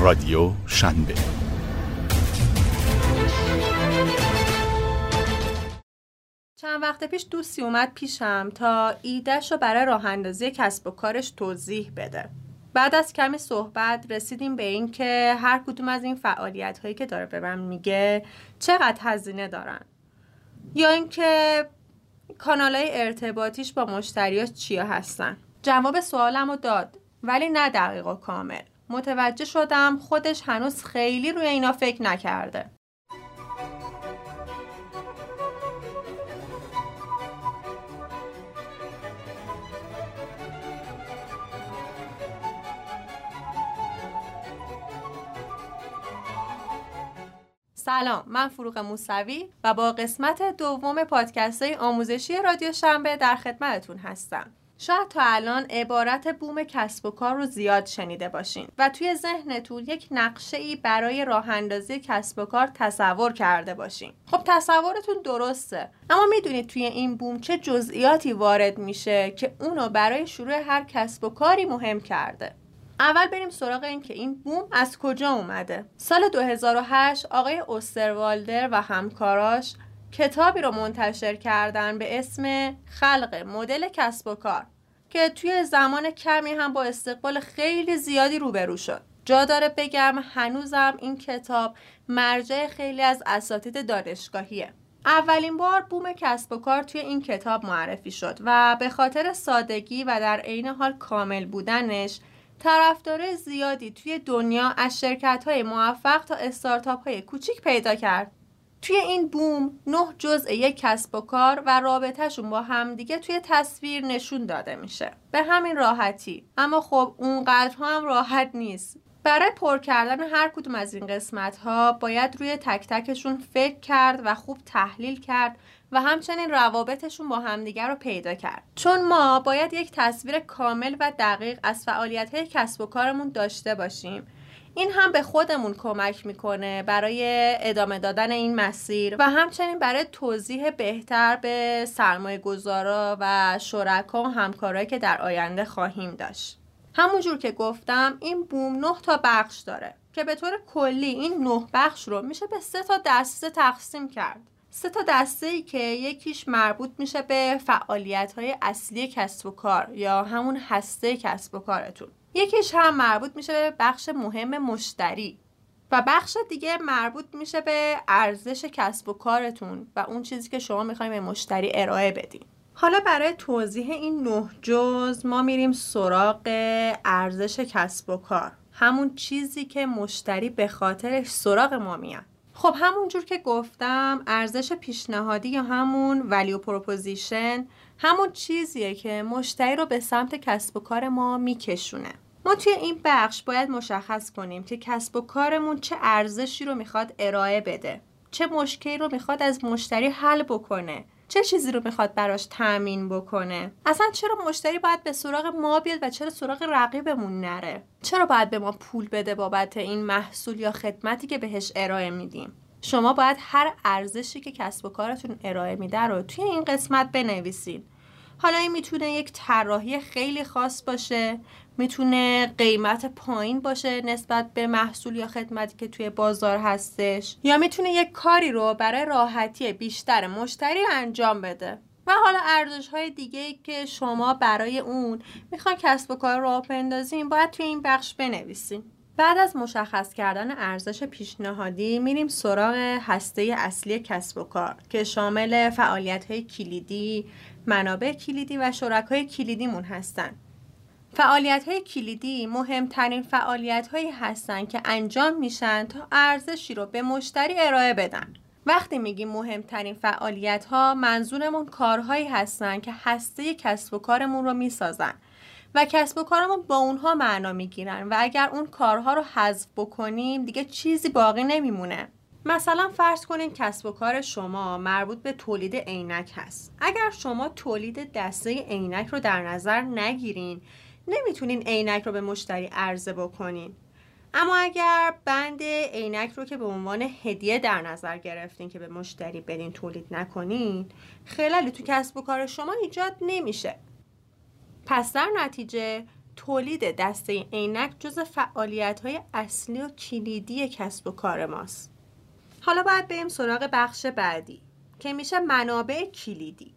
رادیو شنبه. چند وقت پیش دوستی اومد پیشم تا ایدهش رو برای راه اندازی کسب و کارش توضیح بده. بعد از کمی صحبت رسیدیم به این که هر کدوم از این فعالیت هایی که داره به من میگه چقدر هزینه دارن. یا اینکه کانال های ارتباطیش با مشتریاش چیا هستن. جواب سوالم رو داد ولی نه دقیق و کامل. متوجه شدم خودش هنوز خیلی روی اینا فکر نکرده. سلام من فروغ موسوی و با قسمت دوم پادکست آموزشی رادیو شنبه در خدمتتون هستم. شاید تا الان عبارت بوم کسب و کار رو زیاد شنیده باشین و توی ذهنتون یک نقشه ای برای راه اندازی کسب و کار تصور کرده باشین. خب تصورتون درسته اما می‌دونید توی این بوم چه جزئیاتی وارد میشه که اونو برای شروع هر کسب و کاری مهم کرده. اول بریم سراغ این که این بوم از کجا اومده. سال 2008 آقای اوستروالدر و همکاراش کتابی رو منتشر کردن به اسم خلق مدل کسب و کار که توی زمان کمی هم با استقبال خیلی زیادی روبرو شد. جا داره بگم هنوزم این کتاب مرجع خیلی از اساتید دانشگاهیه. اولین بار بوم کسب و کار توی این کتاب معرفی شد و به خاطر سادگی و در عین حال کامل بودنش طرفدار زیادی توی دنیا از شرکت های موفق تا استارتاپ های کوچیک پیدا کرد. توی این بوم نه جزء یک کسب و کار و رابطهشون با همدیگه توی تصویر نشون داده میشه. به همین راحتی. اما خب اونقدر هم راحت نیست. برای پر کردن هر کدوم از این قسمت ها باید روی تک تکشون فکر کرد و خوب تحلیل کرد و همچنین روابطشون با همدیگر رو پیدا کرد. چون ما باید یک تصویر کامل و دقیق از فعالیت های کسب و کارمون داشته باشیم. این هم به خودمون کمک می‌کنه برای ادامه دادن این مسیر و همچنین برای توضیح بهتر به سرمایه گذارا و شرکا و همکارایی که در آینده خواهیم داشت. همونجور که گفتم این بوم نه تا بخش داره که به طور کلی این نه بخش رو میشه به سه تا دسته تقسیم کرد. سه تا دسته ای که یکیش مربوط میشه به فعالیت های اصلی کسب و کار یا همون هسته کسب و کارتون. یکیش هم مربوط میشه به بخش مهم مشتری و بخش دیگه مربوط میشه به ارزش کسب و کارتون و اون چیزی که شما می‌خواین به مشتری ارائه بدین. حالا برای توضیح این نه جزء ما میریم سراغ ارزش کسب و کار. همون چیزی که مشتری به خاطرش سراغ ما میاد. خب همونجور که گفتم ارزش پیشنهادی یا همون value proposition همون چیزیه که مشتری رو به سمت کسب و کار ما میکشونه. ما توی این بخش باید مشخص کنیم که کسب و کارمون چه ارزشی رو می‌خواد ارائه بده. چه مشکلی رو می‌خواد از مشتری حل بکنه. چه چیزی رو می‌خواد براش تأمین بکنه. اصلا چرا مشتری باید به سراغ ما بیاد و چرا سراغ رقیبمون نره؟ چرا باید به ما پول بده بابت این محصول یا خدمتی که بهش ارائه میدیم؟ شما باید هر ارزشی که کسب و کارتون ارائه میده رو توی این قسمت بنویسید حالا این می‌تونه یک طراحی خیلی خاص باشه می‌تونه قیمت پایین باشه نسبت به محصول یا خدمتی که توی بازار هستش یا می‌تونه یک کاری رو برای راحتی بیشتر مشتری انجام بده. و حالا ارزش های دیگه که شما برای اون می‌خوان کسب و کار رو بندازین باید توی این بخش بنویسین. بعد از مشخص کردن ارزش پیشنهادی میریم سراغ هسته اصلی کسب و کار که شامل فعالیت های کلیدی، منابع کلیدی و شرکای کلیدیمون هستن. فعالیت های کلیدی مهمترین فعالیت هایی هستند که انجام میشن تا ارزشی رو به مشتری ارائه بدن. وقتی میگیم مهمترین فعالیت ها منظورمون کارهایی هستن که هسته کسب و کارمون رو می‌سازن و کسب و کارمون با اونها معنا می‌گیرن و اگر اون کارها رو حذف بکنیم دیگه چیزی باقی نمیمونه. مثلا فرض کنین کسب و کار شما مربوط به تولید عینک هست. اگر شما تولید دسته عینک رو در نظر نگیرین نمی‌تونین عینک رو به مشتری عرضه بکنین. اما اگر بند عینک رو که به عنوان هدیه در نظر گرفتین که به مشتری بدین تولید نکنین خلالی تو کسب و کار شما ایجاد نمیشه. پس در نتیجه تولید دسته عینک جز فعالیت های اصلی و کلیدی کسب و کار ماست. حالا باید بریم سراغ بخش بعدی که میشه منابع کلیدی.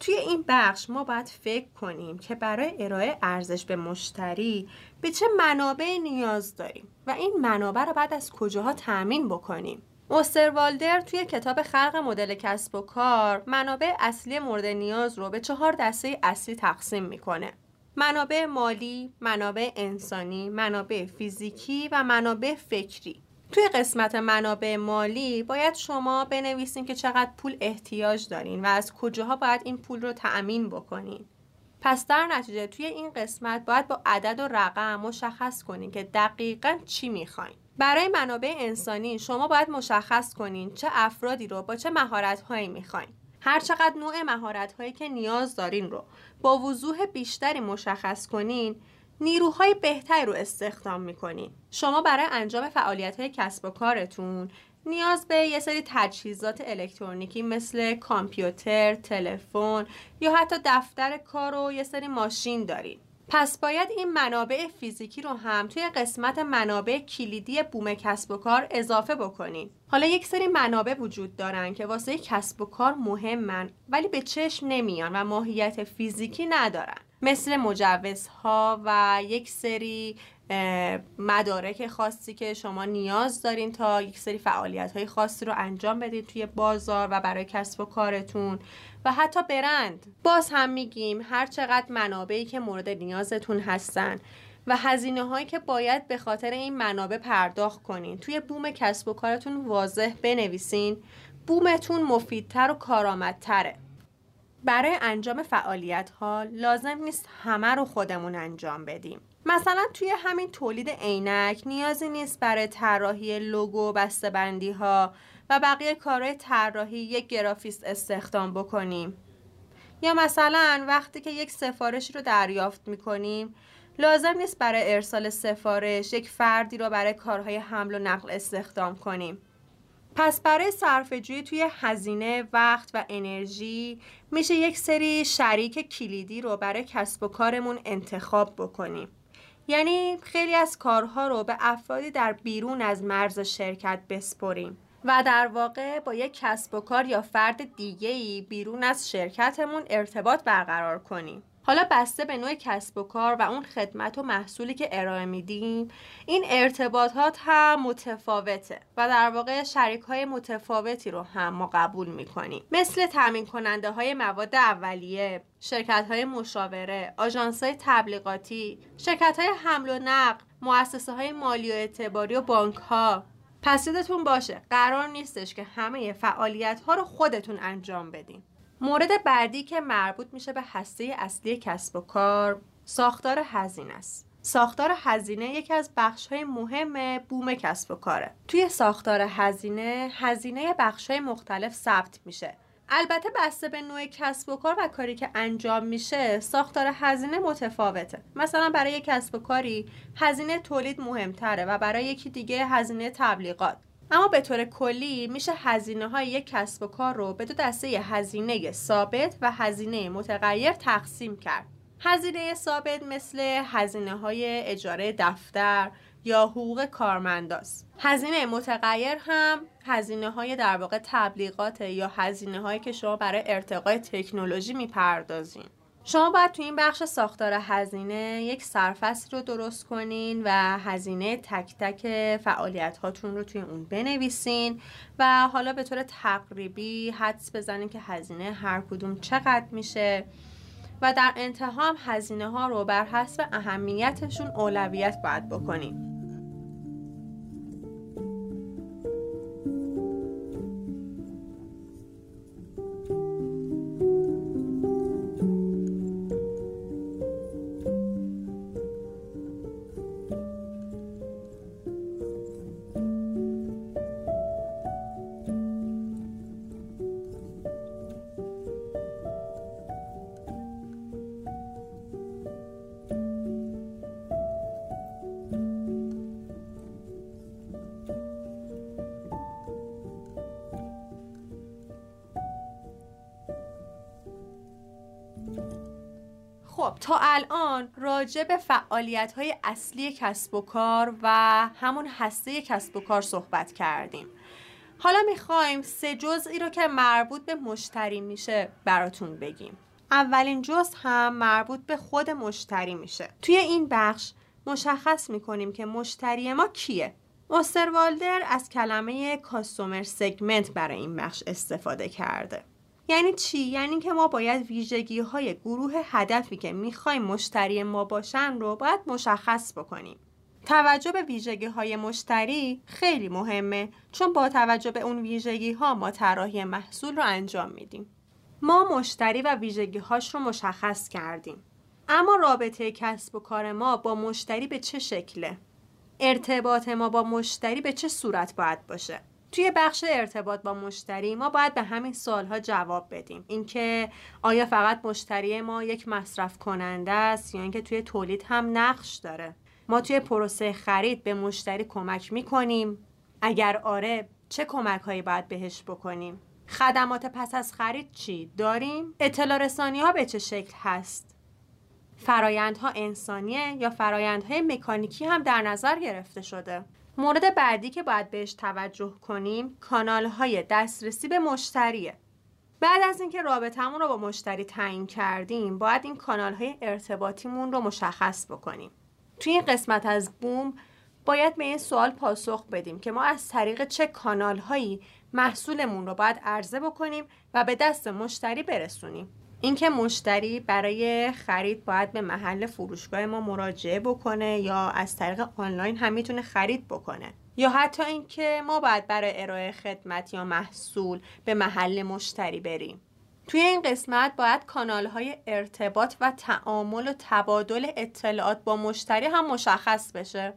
توی این بخش ما باید فکر کنیم که برای ارائه ارزش به مشتری به چه منابع نیاز داریم و این منابع رو بعد از کجاها تأمین بکنیم. والدر توی کتاب خلق مدل کسب و کار منابع اصلی مورد نیاز رو به چهار دسته اصلی تقسیم می‌کنه منابع مالی، منابع انسانی، منابع فیزیکی و منابع فکری توی قسمت منابع مالی باید شما بنویسین که چقدر پول احتیاج دارین و از کجاها باید این پول رو تأمین بکنین. پس در نتیجه توی این قسمت باید با عدد و رقم مشخص کنین که دقیقا چی می‌خواین. برای منابع انسانی شما باید مشخص کنین چه افرادی رو با چه مهارت هایی می‌خواین. هر چقدر نوع مهارت هایی که نیاز دارین رو با وضوح بیشتری مشخص کنین نیروهای بهتری رو استخدام می‌کنین شما برای انجام فعالیت های کسب و کارتون نیاز به یه سری تجهیزات الکترونیکی مثل کامپیوتر، تلفن یا حتی دفتر کار و یه سری ماشین دارین پس باید این منابع فیزیکی رو هم توی قسمت منابع کلیدی بوم کسب و کار اضافه بکنین. حالا یک سری منابع وجود دارن که واسه کسب و کار مهمن ولی به چشم نمیان و ماهیت فیزیکی ندارن. مثل مجوزها و یک سری مدارک خاصی که شما نیاز دارین تا یک سری فعالیت های خاصی رو انجام بدید توی بازار و برای کسب و کارتون. و حتی برند. باز هم میگیم هر چقدر منابعی که مورد نیازتون هستن و هزینه هایی که باید به خاطر این منابع پرداخت کنین. توی بوم کسب و کارتون واضح بنویسین. بومتون مفیدتر و کارآمدتره. برای انجام فعالیت ها لازم نیست همه رو خودمون انجام بدیم. مثلا توی همین تولید عینک نیازی نیست برای طراحی لوگو بندی ها و بقیه کارهای طراحی یک گرافیست استخدام بکنیم. یا مثلا وقتی که یک سفارش رو دریافت می‌کنیم لازم نیست برای ارسال سفارش یک فردی رو برای کارهای حمل و نقل استخدام کنیم. پس برای صرفه‌جویی توی هزینه وقت و انرژی میشه یک سری شریک کلیدی رو برای کسب و کارمون انتخاب بکنیم. یعنی خیلی از کارها رو به افرادی در بیرون از مرز شرکت بسپریم و در واقع با یک کسب و کار یا فرد دیگه‌ای بیرون از شرکتمون ارتباط برقرار کنیم. حالا بسته به نوع کسب و کار و اون خدمت و محصولی که ارائه میدیم این ارتباطات هم متفاوته و در واقع شریک های متفاوتی رو هم ما قبول می‌کنیم. مثل تامین کننده های مواد اولیه شرکت های مشاوره آژانس های تبلیغاتی شرکت های حمل و نقل مؤسسه های مالی و اعتباری و بانک ها پس یادتون باشه قرار نیستش که همه فعالیت ها رو خودتون انجام بدین. مورد بعدی که مربوط میشه به هسته اصلی کسب و کار ساختار هزینه است. ساختار هزینه یکی از بخش های مهم بوم کسب و کاره. توی ساختار هزینه هزینه بخش های مختلف ثبت میشه. البته بسته به نوع کسب و کار و کاری که انجام میشه ساختار هزینه متفاوته. مثلا برای کسب و کاری هزینه تولید مهمتره و برای یکی دیگه هزینه تبلیغات. اما به طور کلی میشه هزینه های یک کسب و کار رو به دو دسته هزینه ثابت و هزینه متغیر تقسیم کرد. هزینه ثابت مثل هزینه های اجاره دفتر یا حقوق کارمنداست. هزینه متغیر هم هزینه های در واقع تبلیغات یا هزینه هایی که شما برای ارتقای تکنولوژی می‌پردازین. شما باید تو این بخش ساختار هزینه یک سرفصل رو درست کنین و هزینه تک تک فعالیت هاتون رو توی اون بنویسین و حالا به طور تقریبی حدس بزنین که هزینه هر کدوم چقدر میشه. و در انتها هم هزینه ها رو بر حسب اهمیتشون اولویت باید بکنین. تا الان راجع به فعالیت های اصلی کسب و کار و همون هسته کسب و کار صحبت کردیم. حالا می‌خوایم سه جزئی رو که مربوط به مشتری میشه براتون بگیم. اولین جزء هم مربوط به خود مشتری میشه. توی این بخش مشخص می‌کنیم که مشتری ما کیه. والدر از کلمه کاستومر سگمنت برای این بخش استفاده کرده. یعنی چی؟ یعنی که ما باید ویژگی های گروه هدفی که می‌خوایم مشتری ما باشن رو باید مشخص بکنیم توجه به ویژگی های مشتری خیلی مهمه چون با توجه به اون ویژگی ها ما طراحی محصول رو انجام میدیم ما مشتری و ویژگی هاش رو مشخص کردیم اما رابطه کسب و کار ما با مشتری به چه شکله؟ ارتباط ما با مشتری به چه صورت باید باشه؟ توی بخش ارتباط با مشتری ما باید به همین سوالها جواب بدیم. اینکه آیا فقط مشتری ما یک مصرف کننده است یا اینکه توی تولید هم نقش داره؟ ما توی پروسه خرید به مشتری کمک می‌کنیم. اگر آره چه کمک هایی باید بهش بکنیم؟ خدمات پس از خرید چی؟ داریم؟ اطلاع رسانی ها به چه شکل هست؟ فرایندها انسانیه یا فرایندهای مکانیکی هم در نظر گرفته شده؟ مورد بعدی که باید بهش توجه کنیم کانال های دسترسی به مشتریه. بعد از اینکه رابطمون رو با مشتری تعیین کردیم باید این کانال های ارتباطیمون رو مشخص بکنیم. توی این قسمت از بوم باید به این سوال پاسخ بدیم که ما از طریق چه کانال هایی محصولمون رو باید عرضه بکنیم و به دست مشتری برسونیم. اینکه مشتری برای خرید باید به محل فروشگاه ما مراجعه بکنه یا از طریق آنلاین هم می‌تونه خرید بکنه. یا حتی اینکه ما باید برای ارائه خدمت یا محصول به محل مشتری بریم. توی این قسمت باید کانال های ارتباط و تعامل و تبادل اطلاعات با مشتری هم مشخص بشه.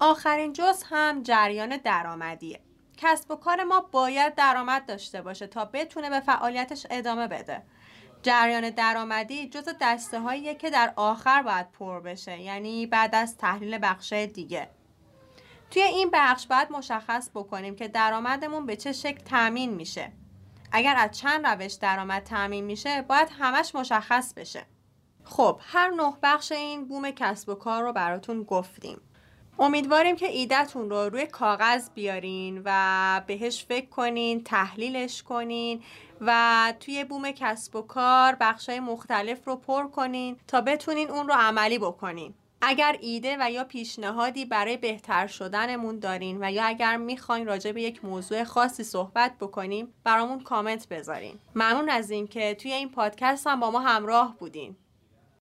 آخرین جز هم جریان درآمدیه. کسب و کار ما باید درآمد داشته باشه تا بتونه به فعالیتش ادامه بده. جریان درآمدی جز دسته هایی که در آخر باید پر بشه یعنی بعد از تحلیل بخش دیگه. توی این بخش باید مشخص بکنیم که درآمدمون به چه شکل تامین میشه. اگر از چند روش درآمد تامین میشه باید همش مشخص بشه. خب هر نه بخش این بوم کسب و کار رو براتون گفتیم. امیدواریم که ایدهتون رو روی کاغذ بیارین و بهش فکر کنین تحلیلش کنین و توی بوم کسب و کار بخشای مختلف رو پر کنین تا بتونین اون رو عملی بکنین. اگر ایده و یا پیشنهادی برای بهتر شدنمون دارین و یا اگر می‌خواین راجع به یک موضوع خاصی صحبت بکنیم برامون کامنت بذارین. ممنون از اینکه توی این پادکست هم با ما همراه بودین.